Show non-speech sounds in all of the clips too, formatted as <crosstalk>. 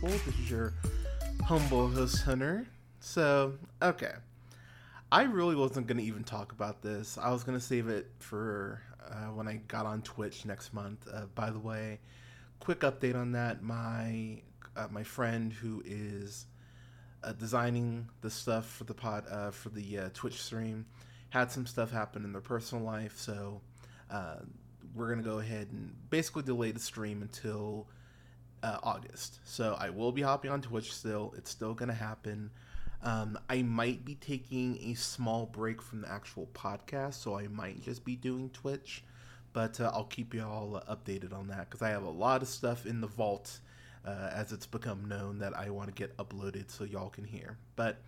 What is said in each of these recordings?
This is your humble host, Hunter. So, okay. I really wasn't going to even talk about this. I was going to save it for uh, when I got on Twitch next month. Uh, by the way, quick update on that. My uh, my friend who is uh, designing the stuff for the pod uh, for the uh, Twitch stream had some stuff happen in their personal life, so we're gonna go ahead and basically delay the stream until uh, August. So I will be hopping on Twitch still. It's still gonna happen. Um, I might be taking a small break from the actual podcast, so I might just be doing Twitch. But uh, I'll keep you all updated on that because I have a lot of stuff in the vault uh, as it's become known that I want to get uploaded so y'all can hear. But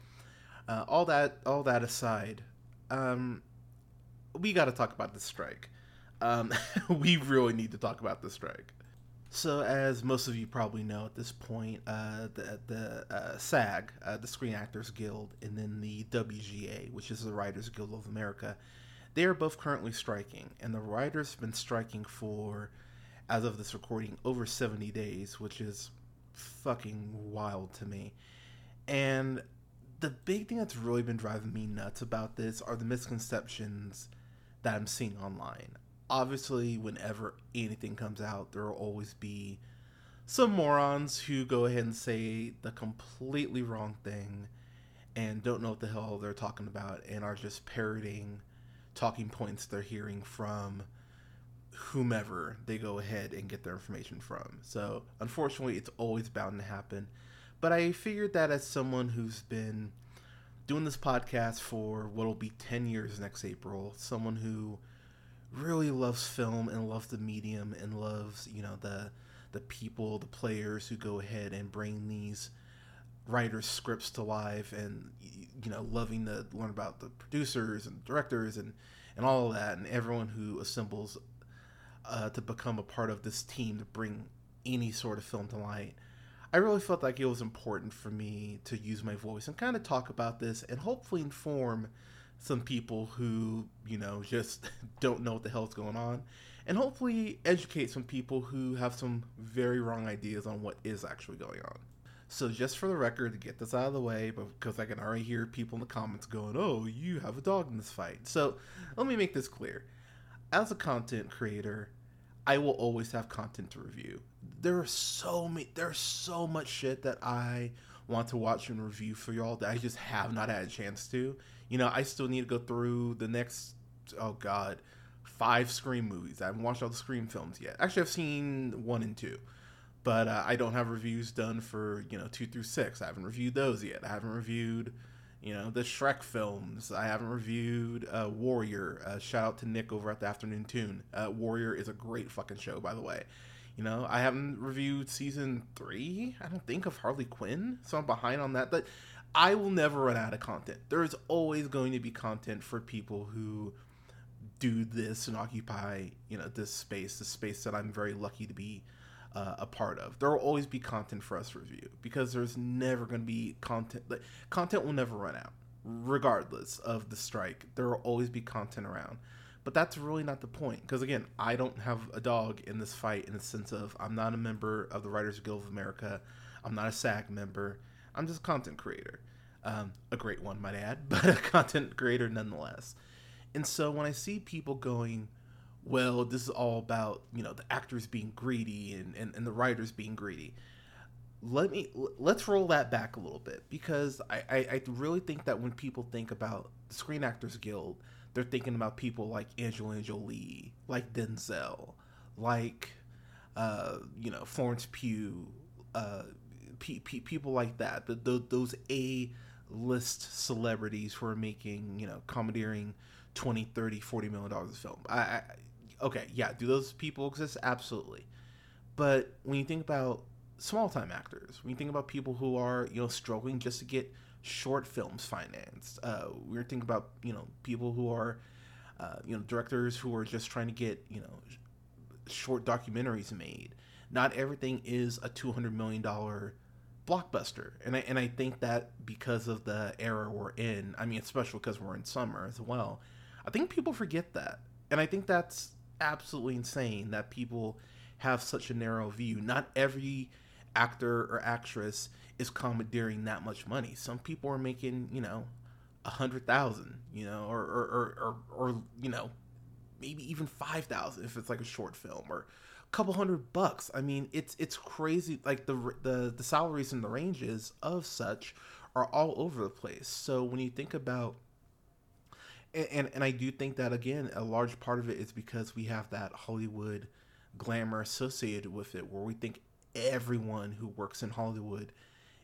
uh, all that all that aside, um, we got to talk about the strike. Um, <laughs> we really need to talk about the strike. So, as most of you probably know at this point, uh, the the uh, SAG, uh, the Screen Actors Guild, and then the WGA, which is the Writers Guild of America, they are both currently striking, and the writers have been striking for, as of this recording, over seventy days, which is fucking wild to me. And the big thing that's really been driving me nuts about this are the misconceptions that I'm seeing online obviously whenever anything comes out there will always be some morons who go ahead and say the completely wrong thing and don't know what the hell they're talking about and are just parroting talking points they're hearing from whomever they go ahead and get their information from. So, unfortunately, it's always bound to happen. But I figured that as someone who's been doing this podcast for what'll be 10 years next April, someone who really loves film and loves the medium and loves you know the the people the players who go ahead and bring these writers scripts to life and you know loving to learn about the producers and directors and and all of that and everyone who assembles uh, to become a part of this team to bring any sort of film to light. I really felt like it was important for me to use my voice and kind of talk about this and hopefully inform some people who you know just <laughs> don't know what the hell's going on. And hopefully educate some people who have some very wrong ideas on what is actually going on. So just for the record to get this out of the way because i can already hear people in the comments going oh you have a dog in this fight. So let me make this clear. As a content creator i will always have content to review. There are so many there's so much shit that i want to watch and review for y'all that i just have not had a chance to you know, I still need to go through the next, oh God, five Scream movies. I haven't watched all the Scream films yet. Actually, I've seen one and two, but uh, I don't have reviews done for, you know, two through six. I haven't reviewed those yet. I haven't reviewed, you know, the Shrek films. I haven't reviewed uh, Warrior. Uh, shout out to Nick over at the Afternoon Tune. Uh, Warrior is a great fucking show, by the way. You know, I haven't reviewed season three, I don't think, of Harley Quinn, so I'm behind on that. But I will never run out of content. There is always going to be content for people who do this and occupy, you know, this space, the space that I'm very lucky to be uh, a part of. There will always be content for us to review because there's never going to be content. Like, content will never run out, regardless of the strike. There will always be content around. But that's really not the point because again, I don't have a dog in this fight in the sense of I'm not a member of the Writers Guild of America. I'm not a SAG member I'm just a content creator. Um, a great one, might add, <laughs> but a content creator nonetheless. And so when I see people going, well, this is all about, you know, the actors being greedy and, and, and the writers being greedy. Let me let's roll that back a little bit because I, I, I really think that when people think about the Screen Actors Guild, they're thinking about people like Angelina Jolie, like Denzel, like uh, you know Florence Pugh, uh, people like that, the, the, those A list celebrities who are making, you know, commandeering 20, 30, 40 million dollars of film. I, I, okay, yeah, do those people exist? Absolutely. But when you think about small time actors, when you think about people who are you know struggling just to get short films financed, uh, we're thinking about you know people who are uh, you know directors who are just trying to get you know short documentaries made. Not everything is a two hundred million dollar blockbuster, and I and I think that because of the era we're in, I mean, especially because we're in summer as well, I think people forget that, and I think that's absolutely insane that people have such a narrow view. Not every actor or actress is commandeering that much money. Some people are making, you know, a hundred thousand, you know, or or, or or or you know, maybe even five thousand if it's like a short film or couple hundred bucks. I mean, it's it's crazy. Like the the the salaries and the ranges of such are all over the place. So when you think about and, and, and I do think that again, a large part of it is because we have that Hollywood glamour associated with it, where we think everyone who works in Hollywood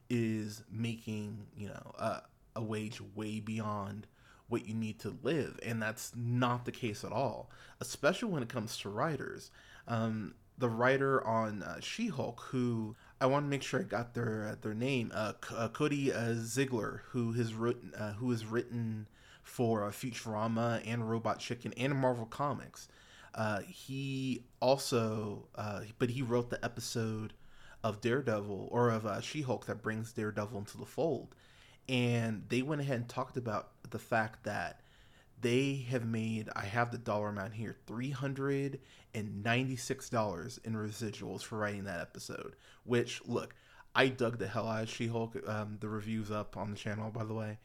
is making you know a, a wage way beyond what you need to live, and that's not the case at all. Especially when it comes to writers. Um, the writer on uh, She-Hulk, who I want to make sure I got their uh, their name, uh, uh Cody uh, Ziglar, who has written uh, who has written for Futurama and Robot Chicken and Marvel Comics. He also, but he wrote the episode of Daredevil or of uh, She Hulk that brings Daredevil into the fold. And they went ahead and talked about the fact that they have made, I have the dollar amount here, $396 in residuals for writing that episode. Which, look, I dug the hell out of She Hulk. Um, the review's up on the channel, by the way.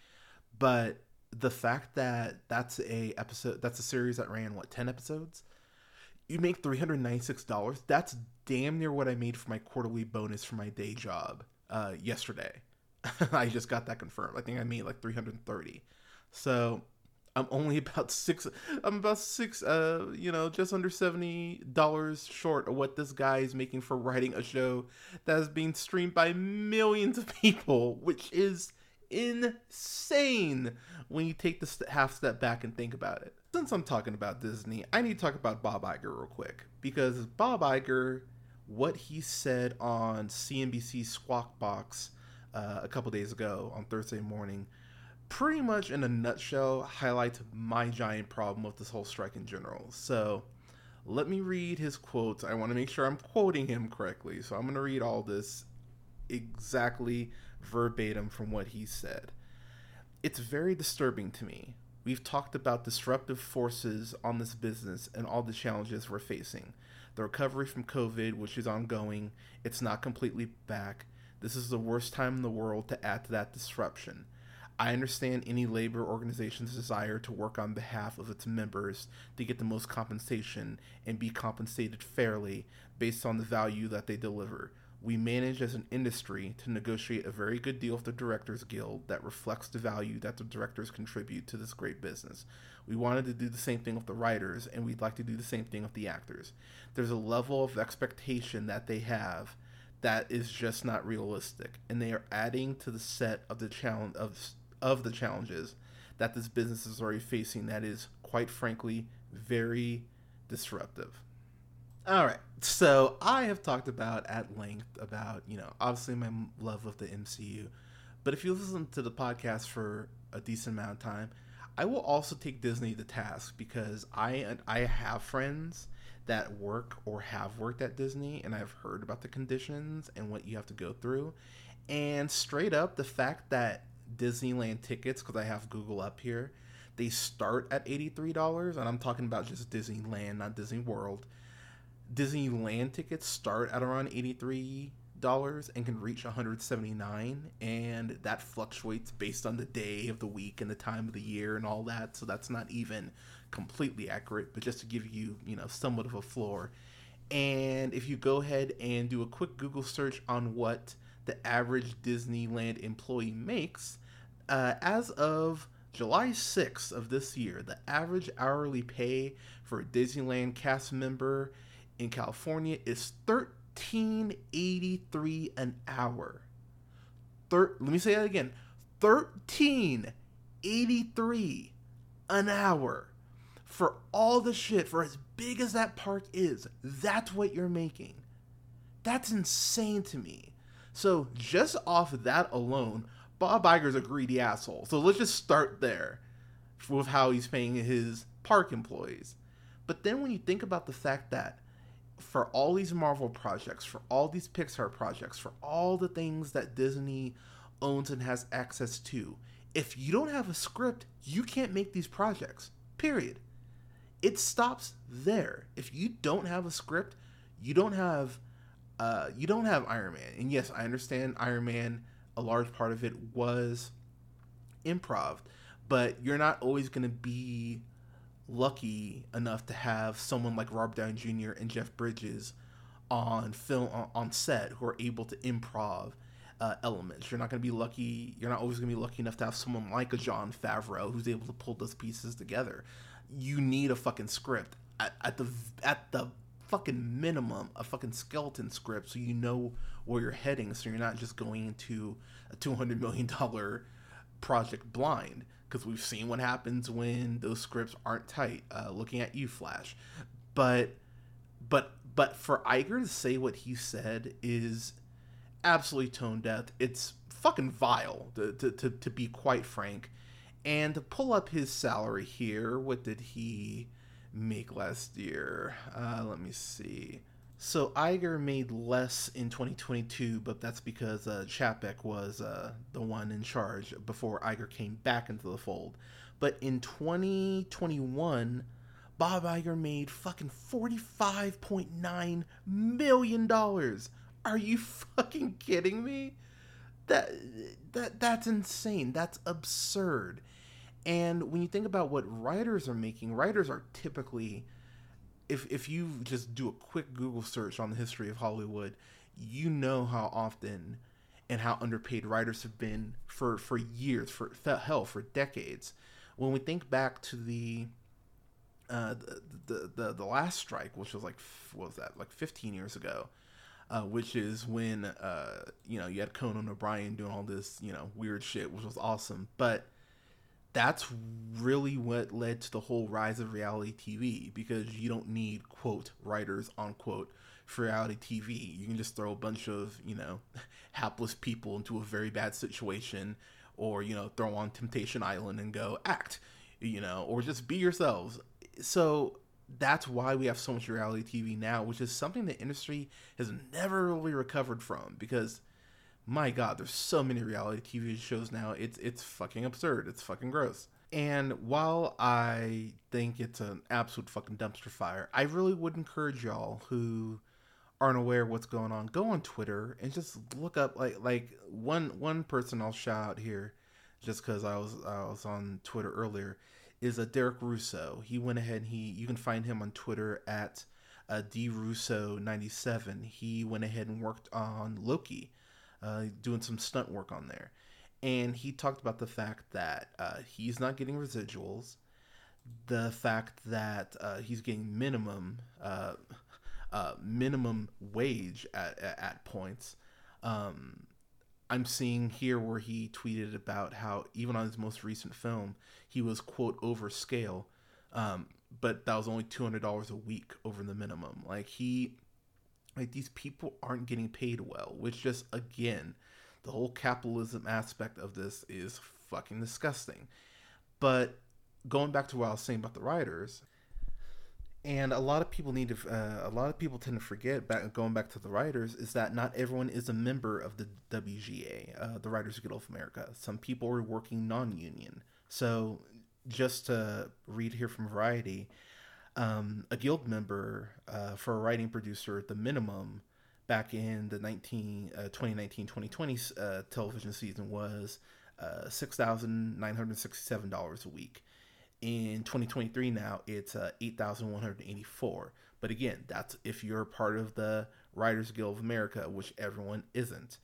But the fact that that's a episode that's a series that ran what 10 episodes you make $396 that's damn near what i made for my quarterly bonus for my day job uh, yesterday <laughs> i just got that confirmed i think i made like 330 so i'm only <laughs> about six i'm about six uh you know just under 70 dollars short of what this guy is making for writing a show that is being streamed by millions of people which is insane when you take the half step back and think about it. Since I'm talking about Disney, I need to talk about Bob Iger real quick because Bob Iger, what he said on CNBC Squawk Box uh, a couple days ago on Thursday morning, pretty much in a nutshell highlights my giant problem with this whole strike in general. So let me read his quotes. I want to make sure I'm quoting him correctly. So I'm going to read all this exactly verbatim from what he said. It's very disturbing to me. We've talked about disruptive forces on this business and all the challenges we're facing. The recovery from COVID, which is ongoing, it's not completely back. This is the worst time in the world to add to that disruption. I understand any labor organization's desire to work on behalf of its members to get the most compensation and be compensated fairly based on the value that they deliver we manage as an industry to negotiate a very good deal with the Directors Guild that reflects the value that the directors contribute to this great business. We wanted to do the same thing with the writers, and we'd like to do the same thing with the actors. There's a level of expectation that they have that is just not realistic, and they are adding to the set of the challenge of of the challenges that this business is already facing. That is, quite frankly, very disruptive. All right. So I have talked about at length about, you know, obviously my love of the MCU. But if you listen to the podcast for a decent amount of time, I will also take Disney to task because I I have friends that work or have worked at Disney and I've heard about the conditions and what you have to go through. And straight up the fact that Disneyland tickets cuz I have Google up here, they start at $83 and I'm talking about just Disneyland, not Disney World. Disneyland tickets start at around $83 and can reach 179 and that fluctuates based on the day of the week and the time of the year and all that so that's not even completely accurate but just to give you you know somewhat of a floor. And if you go ahead and do a quick google search on what the average disneyland employee makes uh, as of July 6th of this year, the average hourly pay for a Disneyland cast member in California is 1383 an hour. Thir- let me say that again. 1383 an hour for all the shit for as big as that park is. That's what you're making. That's insane to me. So just off that alone, Bob Iger's a greedy asshole. So let's just start there with how he's paying his park employees. But then when you think about the fact that for all these Marvel projects, for all these Pixar projects, for all the things that Disney owns and has access to, if you don't have a script, you can't make these projects. Period. It stops there. If you don't have a script, you don't have uh, you don't have Iron Man. And yes, I understand Iron Man. A large part of it was improv, but you're not always going to be lucky enough to have someone like Rob Downey Jr. and Jeff Bridges on film on set who are able to improv uh, elements. You're not going to be lucky. You're not always going to be lucky enough to have someone like a Jon Favreau who's able to pull those pieces together. You need a fucking script at, at the at the fucking minimum, a fucking skeleton script, so you know where you're heading. So you're not just going into a two hundred million dollar project blind because we've seen what happens when those scripts aren't tight. Uh, looking at you, Flash, but but but for Iger to say what he said is absolutely tone deaf. It's fucking vile to, to, to, to be quite frank. And to pull up his salary here, what did he make last year? Uh, let me see. So Iger made less in 2022, but that's because uh, Chapek was uh, the one in charge before Iger came back into the fold. But in 2021, Bob Iger made fucking $45.9 million. Are you <laughs> fucking kidding me? That that that's insane. That's absurd. And when you think about what writers are making, writers are typically if if you just do a quick Google search on the history of Hollywood, you know how often and how underpaid writers have been for for years, for hell, for decades. When we think back to the uh, the, the the last strike, which was like what was that like 15 years ago, uh, which is when uh, you know you had Conan O'Brien doing all this you know weird shit, which was awesome. But that's really what led to the whole rise of reality TV because you don't need quote writers unquote for reality TV. You can just throw a bunch of you know <laughs> hapless people into a very bad situation, or you know throw on Temptation Island and go act, you know, or just be yourselves. So that's why we have so much reality TV now, which is something the industry has never really recovered from because my god, there's so many reality TV shows now. It's it's fucking absurd. It's fucking gross. And while I think it's an absolute fucking dumpster fire, I really would encourage y'all who aren't aware of what's going on, go on Twitter and just look up like like one one person I'll shout out here just because I was I was on Twitter earlier is a Derek Russo. He went ahead and he you can find him on Twitter at uh, drusso97. He went ahead and worked on Loki, uh, doing some stunt work on there, and he talked about the fact that uh, he's not getting residuals, the fact that uh, he's getting minimum uh, uh, minimum wage at at points. Um, I'm seeing here where he tweeted about how even on his most recent film, he was quote over scale, um, but that was only two hundred dollars a week over the minimum. Like he, like these people aren't getting paid well, which just again, the whole capitalism aspect of this is fucking disgusting. But going back to what I was saying about the writers, and a lot of people need to uh, a lot of people tend to forget back going back to the writers is that not everyone is a member of the WGA uh, the Writers Guild of America some people are working non-union so just to read here from Variety um, a guild member uh, for a writing producer at the minimum back in the 19 uh, 2019-2020 uh, television season was uh, $6,967 a week. In 2023 now it's uh, 8184 but again that's if you're part of the writers guild of america which everyone isn't.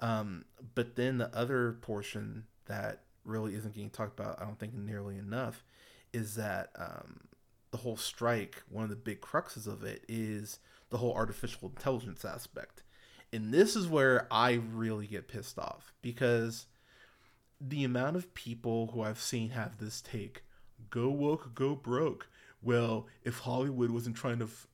Um, but then the other portion that really isn't getting talked about i don't think nearly enough is that um, the whole strike one of the big cruxes of it is the whole artificial intelligence aspect and this is where i really get pissed off because the amount of people who i've seen have this take go woke, go broke. Well, if Hollywood wasn't trying to, f-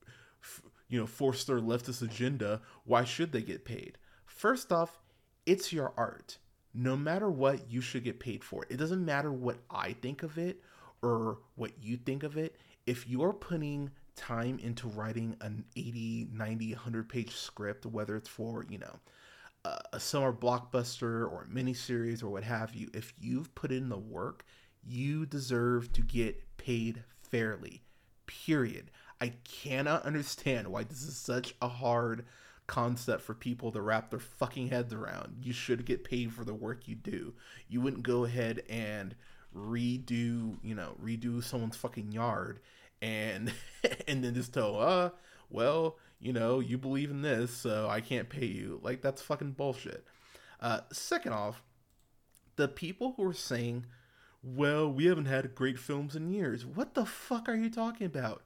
f- you know, force their leftist agenda, why should they get paid? First off, it's your art. No matter what, you should get paid for it. It doesn't matter what I think of it or what you think of it. If you're putting time into writing an 80, 90, 100 page script, whether it's for, you know, a summer blockbuster or a miniseries or what have you, if you've put in the work, you deserve to get paid fairly. Period. I cannot <laughs> understand why this is such a hard concept for people to wrap their fucking heads around. You should get paid for the work you do. You wouldn't go ahead and redo, you know, redo someone's fucking yard and <laughs> and then just tell, uh, well, you know, you believe in this, so I can't pay you. Like that's fucking bullshit. Uh, second off, the people who are saying, well, we haven't had great films in years. What the fuck are you talking about?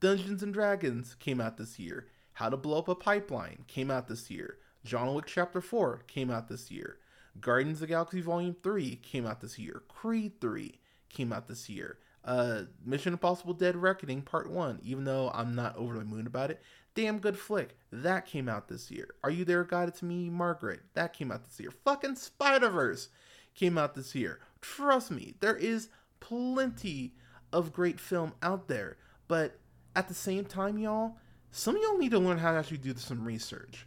Dungeons and Dragons came out this year. How to Blow Up a Pipeline came out this year. John Wick Chapter 4 came out this year. Guardians of the Galaxy Volume 3 came out this year. Creed 3 came out this year. Uh, Mission Impossible Dead Reckoning Part 1, even though I'm not over the moon about it, damn good flick. That came out this year. Are You There, God? It's Me, Margaret. That came out this year. Fucking Spider Verse came out this year. Trust me, there is plenty of great film out there. But at the same time, y'all, some of y'all need to learn how to actually do some research.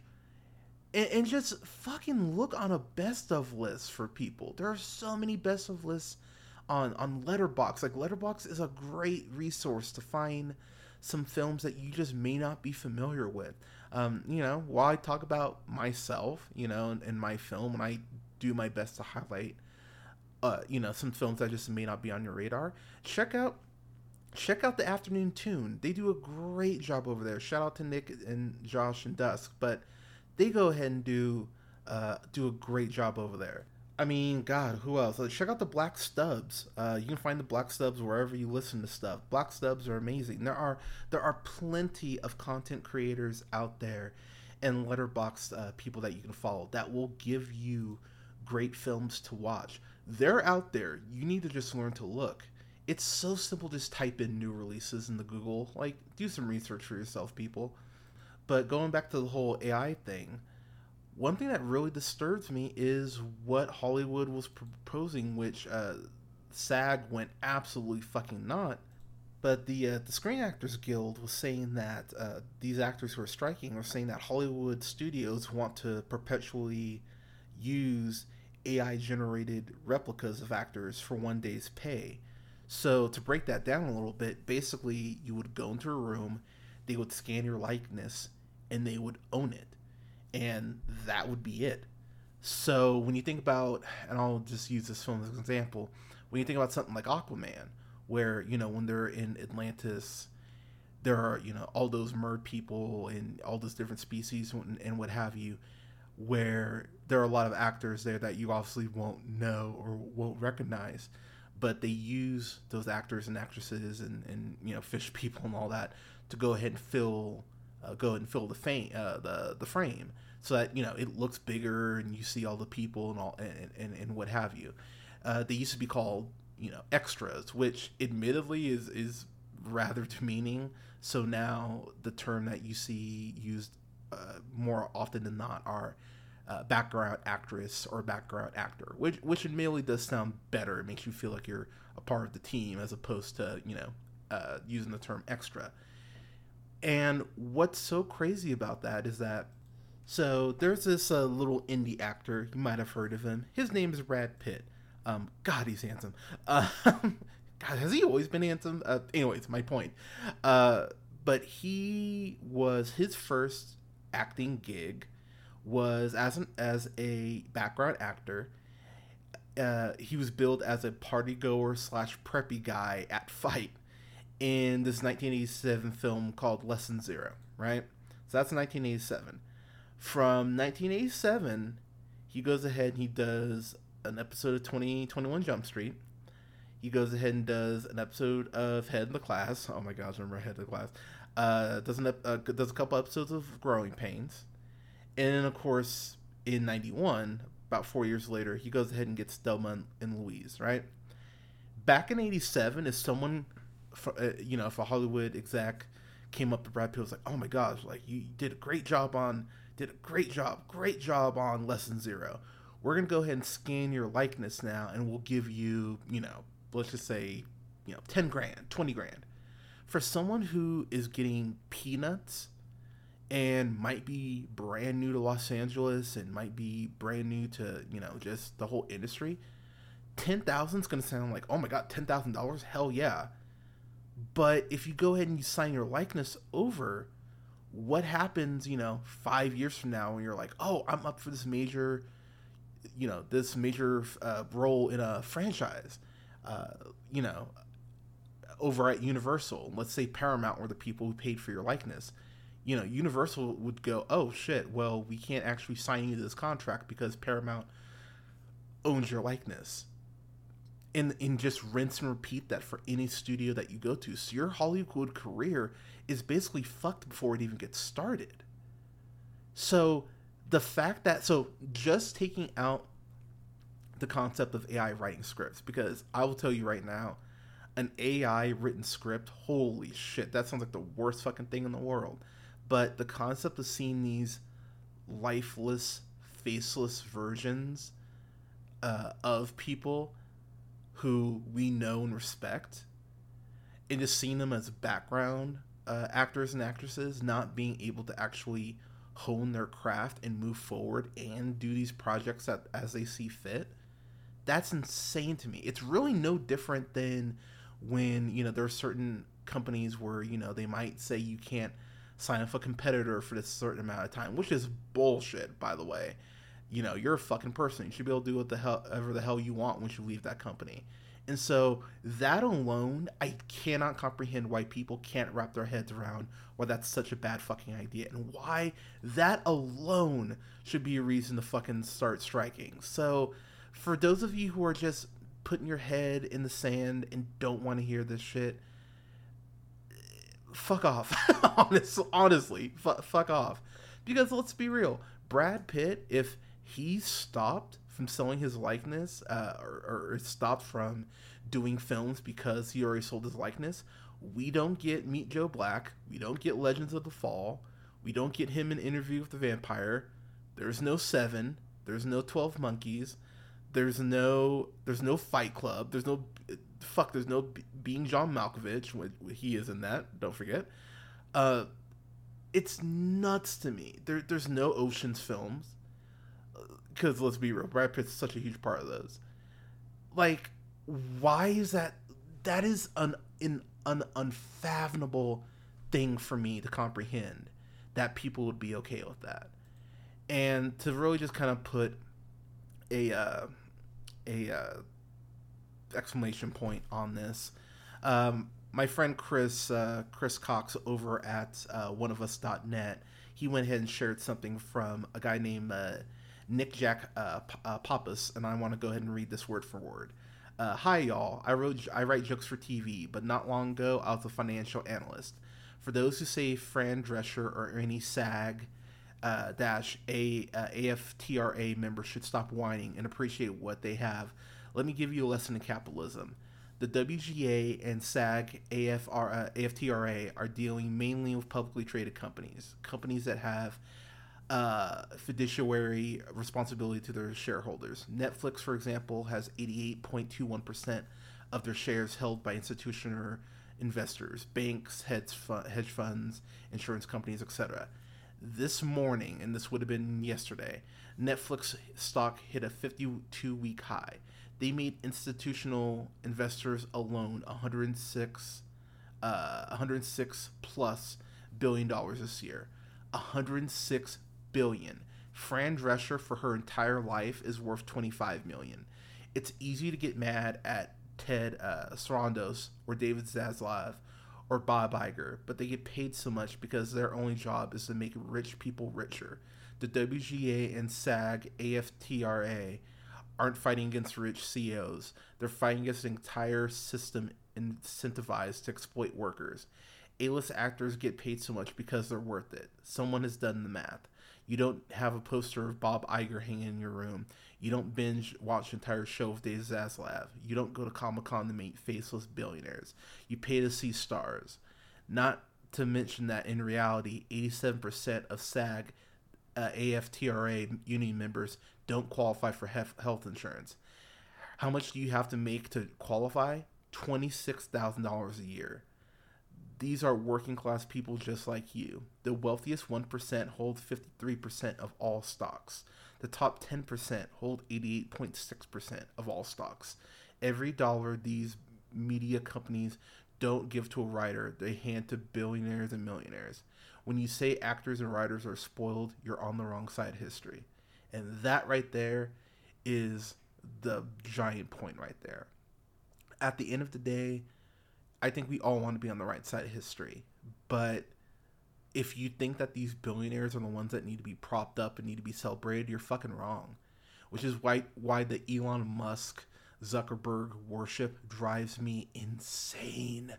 And, and just fucking look on a best of list for people. There are so many best of lists on on Letterboxd. Like Letterboxd is a great resource to find some films that you just may not be familiar with. Um, you know, while I talk about myself, you know, and, and my film, and I do my best to highlight, uh, you know, some films that just may not be on your radar. Check out check out the afternoon tune they do a great job over there shout out to nick and josh and dusk but they go ahead and do uh, do a great job over there I mean, God, who else? Check out the Black Stubs. Uh, you can find the Black Stubs wherever you listen to stuff. Black Stubs are amazing. There are there are plenty of content creators out there, and Letterboxd uh, people that you can follow that will give you great films to watch. They're out there. You need to just learn to look. It's so simple. Just type in new releases in the Google. Like, do some research for yourself, people. But going back to the whole AI thing one thing that really disturbs me is what Hollywood was proposing, which uh, SAG went absolutely fucking not. But the uh, the Screen Actors Guild was saying that uh, these actors who are striking are saying that Hollywood studios want to perpetually use AI generated replicas of actors for one day's pay. So to break that down a little bit, basically you would go into a room, they would scan your likeness, and they would own it and that would be it. So when you think about, and I'll just use this film as an example, when you think about something like Aquaman, where you know when they're in Atlantis, there are you know all those mer people and all those different species and, and what have you, where there are a lot of actors there that you obviously won't know or won't recognize, but they use those actors and actresses and and you know fish <laughs> people and all that to go ahead and fill uh, go and fill the frame, uh, the the frame, so that you know it looks bigger and you see all the people and all and and, and what have you. Uh, they used to be called you know extras, which admittedly is is rather <laughs> demeaning. So now the term that you see used uh, more often than not are uh, background actress or background actor, which which admittedly does sound better. It makes you feel like you're a part of the team as opposed to you know uh, using the term extra. And what's so crazy about that is that so there's this uh, little indie actor you might have heard of him. His name is Brad Pitt. Um, God, he's handsome. Uh, <laughs> God, has he always been handsome? Uh, anyways, my point. Uh, but he was his first acting gig was as an as a background actor. Uh, he was billed as a party goer slash preppy guy at Fight, in this 1987 film called Less Than Zero, right? So that's 1987. From 1987, he goes ahead and he does an episode of 21 Jump Street. He goes ahead and does an episode of Head in the Class. Oh my gosh, remember Head in the Class? Uh, does, an, uh, does a couple episodes of Growing Pains. And then, of course, in 91, about four years later, he goes ahead and gets Thelma and Louise, right? Back in 87, is someone for, uh, you know, if a Hollywood exec came up to Brad Pitt was like, "Oh my gosh, like you did a great job on did a great job, great job on Less Than Zero. We're gonna go ahead and scan your likeness now, and we'll give you, you know, let's just say, you know, ten grand, twenty grand. For someone who is getting peanuts and might be brand new to Los Angeles and might be brand new to, you know, just the whole industry, ten thousand is gonna sound like, oh my god, ten thousand dollars, hell yeah. But if you go ahead and you sign your likeness over, what happens, you know, five years from now when you're like, oh, I'm up for this major, you know, this major uh, role in a franchise, uh, you know, over at Universal. Let's say Paramount were the people who paid for your likeness. You know, Universal would go, oh shit, well, we can't actually sign you to this contract because Paramount owns your likeness and and just rinse and repeat that for any studio that you go to. So your Hollywood career is basically fucked before it even gets started. So the fact that so just taking out the concept of AI writing scripts because I will tell you right now, an AI written script, holy shit, that sounds like the worst fucking thing in the world. But the concept of seeing these lifeless, faceless versions uh, of people who we know and respect, and just seeing them as background uh, actors and actresses, not being able to actually hone their craft and move forward and do these projects that, as they see fit. That's insane to me. It's really no different than when you know there are certain companies where you know they might say you can't sign up a competitor for this certain amount of time, which is bullshit, by the way you know, you're a fucking person. You should be able to do what the hell ever the hell you want once you leave that company. And so that alone, I cannot comprehend why people can't wrap their heads around why that's such a bad fucking idea and why that alone should be a reason to fucking start striking. So for those of you who are just putting your head in the sand and don't want to hear this shit, fuck off. <laughs> Honest, honestly, f- fuck off. Because let's be real, Brad Pitt, if he stopped from selling his likeness uh, or, or stopped from doing films because he already sold his likeness, we don't get Meet Joe Black. We don't get Legends of the Fall. We don't get him an interview with the vampire. There's no Seven. There's no Twelve Monkeys. There's no there's no Fight Club. There's no fuck. There's no being John Malkovich. When He is in that. Don't forget. Uh, it's nuts to me. There, there's no Ocean's films because let's be real, Brad Pitt's such a huge part of those. Like, why is that? That is an an, an unfathomable thing for me to comprehend that people would be okay with that, and to really just kind of put a uh, a uh, exclamation point on this. Um, my friend Chris uh, Chris Cox over at uh, oneofus.net, he went ahead and shared something from a guy named uh, Nick Jack uh, P- uh, Pappas, and I want to go ahead and read this word for word. Uh, Hi, y'all. I wrote I write jokes for TV, but not long ago I was a financial analyst. For those who say Fran Drescher or any SAG uh, dash a uh, AFTRA member should stop whining and appreciate what they have, let me give you a lesson in capitalism. The WGA and SAG AFR, uh, AFTRA are dealing mainly with publicly traded companies, companies that have uh, fiduciary responsibility to their shareholders. Netflix, for example, has 88.21% of their shares held by institutional investors, banks, hedge, hedge funds, insurance companies, etc. This morning, and this would have been yesterday, Netflix stock hit a 52 week high. They made institutional investors alone 106, uh, 106 plus billion dollars this year. 106 billion. Fran Drescher for her entire life is worth 25 million. It's easy to get mad at Ted uh, Sarandos or David Zaslav or Bob Iger, but they get paid so much because their only job is to make rich people richer. The WGA and SAG, AFTRA aren't fighting against rich CEOs. They're fighting against an entire system incentivized to exploit workers. A-list actors get paid so much because they're worth it. Someone has done the math. You don't have a poster of Bob Iger hanging in your room. You don't binge watch an entire show of Dave Zaslav. You don't go to Comic Con to meet faceless billionaires. You pay to see stars. Not to mention that in reality, 87% of SAG uh, AFTRA union members don't qualify for hef- health insurance. How much do you have to make to qualify? $26,000 a year. These are working class people just like you. The wealthiest 1% hold 53% of all stocks. The top 10% hold 88.6% of all stocks. Every dollar these media companies don't give to a writer, they hand to billionaires and millionaires. When you say actors and writers are spoiled, you're on the wrong side of history. And that right there is the giant point right there. At the end of the day, I think we all want to be on the right side of history. But if you think that these billionaires are the ones that need to be propped up and need to be celebrated, you're fucking wrong. Which is why why the Elon Musk Zuckerberg worship drives me insane.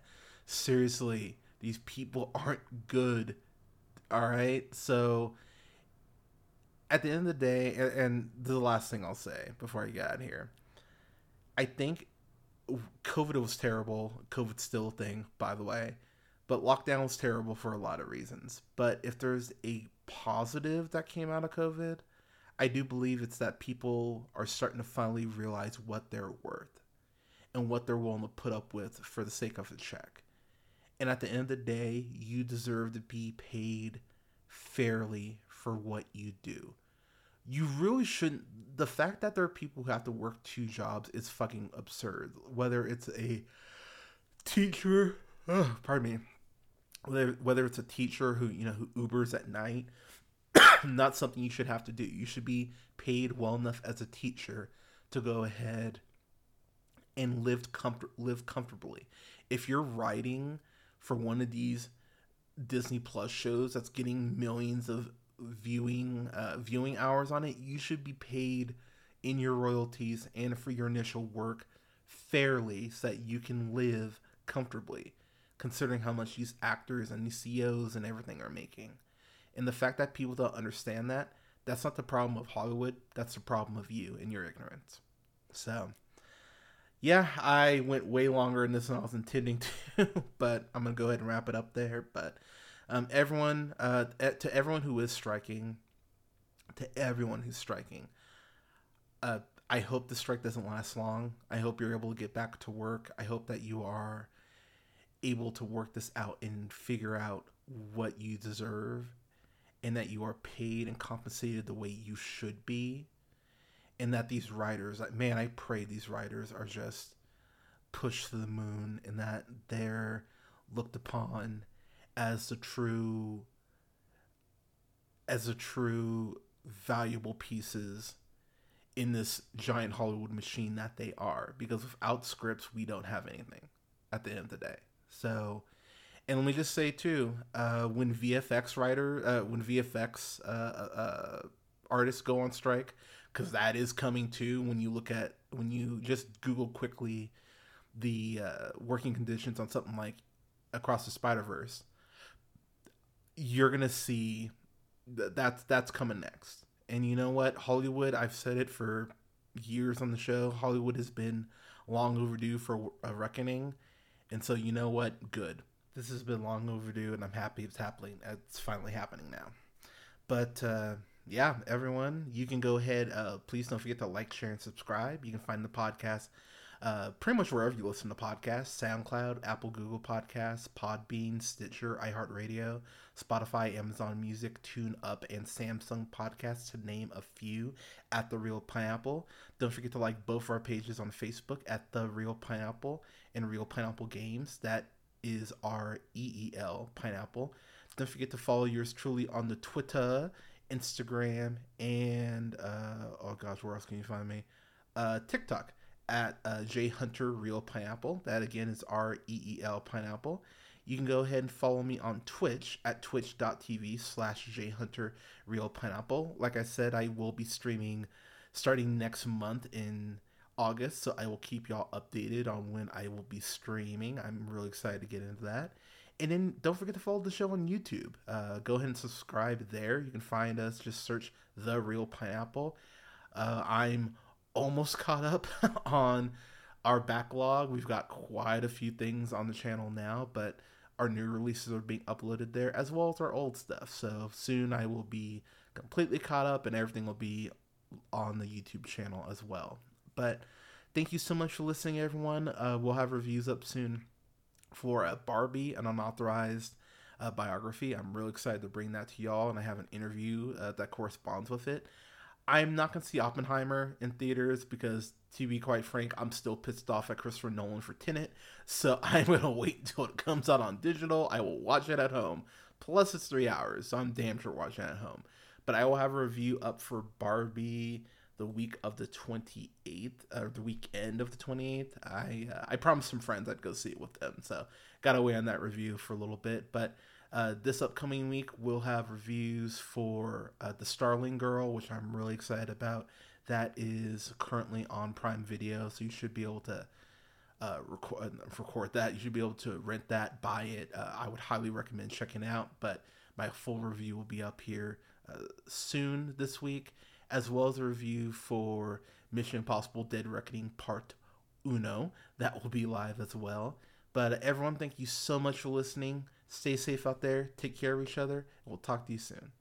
Seriously, these people aren't good. All right? So at the end of the day, and, and the last thing I'll say before I get out of here, I think COVID was terrible. COVID's still a thing, by the way. But lockdown was terrible for a lot of reasons. But if there's a positive that came out of COVID, I do believe it's that people are starting to finally realize what they're worth and what they're willing to put up with for the sake of a check. And at the end of the day, you deserve to be paid fairly for what you do. You really shouldn't. The fact that there are people who have to work two jobs is fucking absurd. Whether it's a teacher, pardon me, whether whether it's a teacher who you know who Ubers at night, <coughs> not something you should have to do. You should be paid well enough as a teacher to go ahead and live comfort live comfortably. If you're writing for one of these Disney Plus shows that's getting millions of viewing uh, viewing hours on it, you should be paid in your royalties and for your initial work fairly so that you can live comfortably considering how much these actors and these CEOs and everything are making. And the fact that people don't understand that, that's not the problem of Hollywood, that's the problem of you and your ignorance. So, yeah, I went way longer in this than I was intending to, <laughs> but I'm going to go ahead and wrap it up there. But um, everyone, uh, to everyone who is striking, to everyone who's striking, uh, I hope the strike doesn't last long. I hope you're able to get back to work. I hope that you are able to work this out and figure out what you deserve and that you are paid and compensated the way you should be and that these writers man i pray these writers are just pushed to the moon and that they're looked upon as the true as the true valuable pieces in this giant hollywood machine that they are because without scripts we don't have anything at the end of the day so, and let me just say too, uh, when VFX writer, uh, when VFX uh, uh, artists go on strike, because that is coming too. When you look at when you just Google quickly the uh, working conditions on something like Across the Spider Verse, you're gonna see that that's that's coming next. And you know what, Hollywood, I've said it for years on the show. Hollywood has been long overdue for a reckoning and so you know what? Good. This has been long overdue, and I'm happy it's happening. It's finally happening now. But uh, yeah, everyone, you can go ahead. Uh, please don't forget to like, share, and subscribe. You can find the podcast uh, pretty much wherever you listen to podcasts SoundCloud, Apple, Google Podcasts, Podbean, Stitcher, iHeartRadio, Spotify, Amazon Music, Tune Up, and Samsung Podcasts, to name a few, at The Reel Pineapple. Don't forget to like both our pages on Facebook at The Reel Pineapple and Reel Pineapple Games. That is our EEL Pineapple. Don't forget to follow yours truly on the Twitter, Instagram, and uh, oh gosh, where else can you find me? Uh, TikTok at uh, J Hunter Reel Pineapple. That again is R E E L Pineapple. You can go ahead and follow me on Twitch at twitch.tv slash J Hunter Reel Pineapple. Like I said, I will be streaming starting next month in August, so I will keep y'all updated on when I will be streaming. I'm really excited to get into that. And then don't forget to follow the show on YouTube. Uh, go ahead and subscribe there. You can find us, just search The Reel Pineapple. Uh, I'm almost caught up <laughs> on our backlog. We've got quite a few things on the channel now, but our new releases are being uploaded there as well as our old stuff. So soon I will be completely caught up, and everything will be on the YouTube channel as well. But thank you so much for listening, everyone. Uh, we'll have reviews up soon for uh, Barbie, an unauthorized uh, biography. I'm really excited to bring that to y'all, and I have an interview uh, that corresponds with it. I'm not going to see Oppenheimer in theaters because, to be quite frank, I'm still pissed off at Christopher Nolan for Tenet. So <laughs> I'm going to wait until it comes out on digital. I will watch it at home. Plus, it's three hours, so I'm damn sure watching it at home. But I will have a review up for Barbie the week of the 28th, or the weekend of the 28th. I uh, I promised some friends I'd go see it with them, so got away on that review for a little bit. But uh, this upcoming week, we'll have reviews for uh, The Starling Girl, which I'm really excited about. That is currently on Prime Video, so you should be able to uh, record, uh, record that. You should be able to rent that, buy it. Uh, I would highly recommend checking out, but my full review will be up here uh, soon this week as well as a review for Mission Impossible Dead Reckoning Part Uno. That will be live as well. But everyone, thank you so much for listening. Stay safe out there. Take care of each other. And we'll talk to you soon.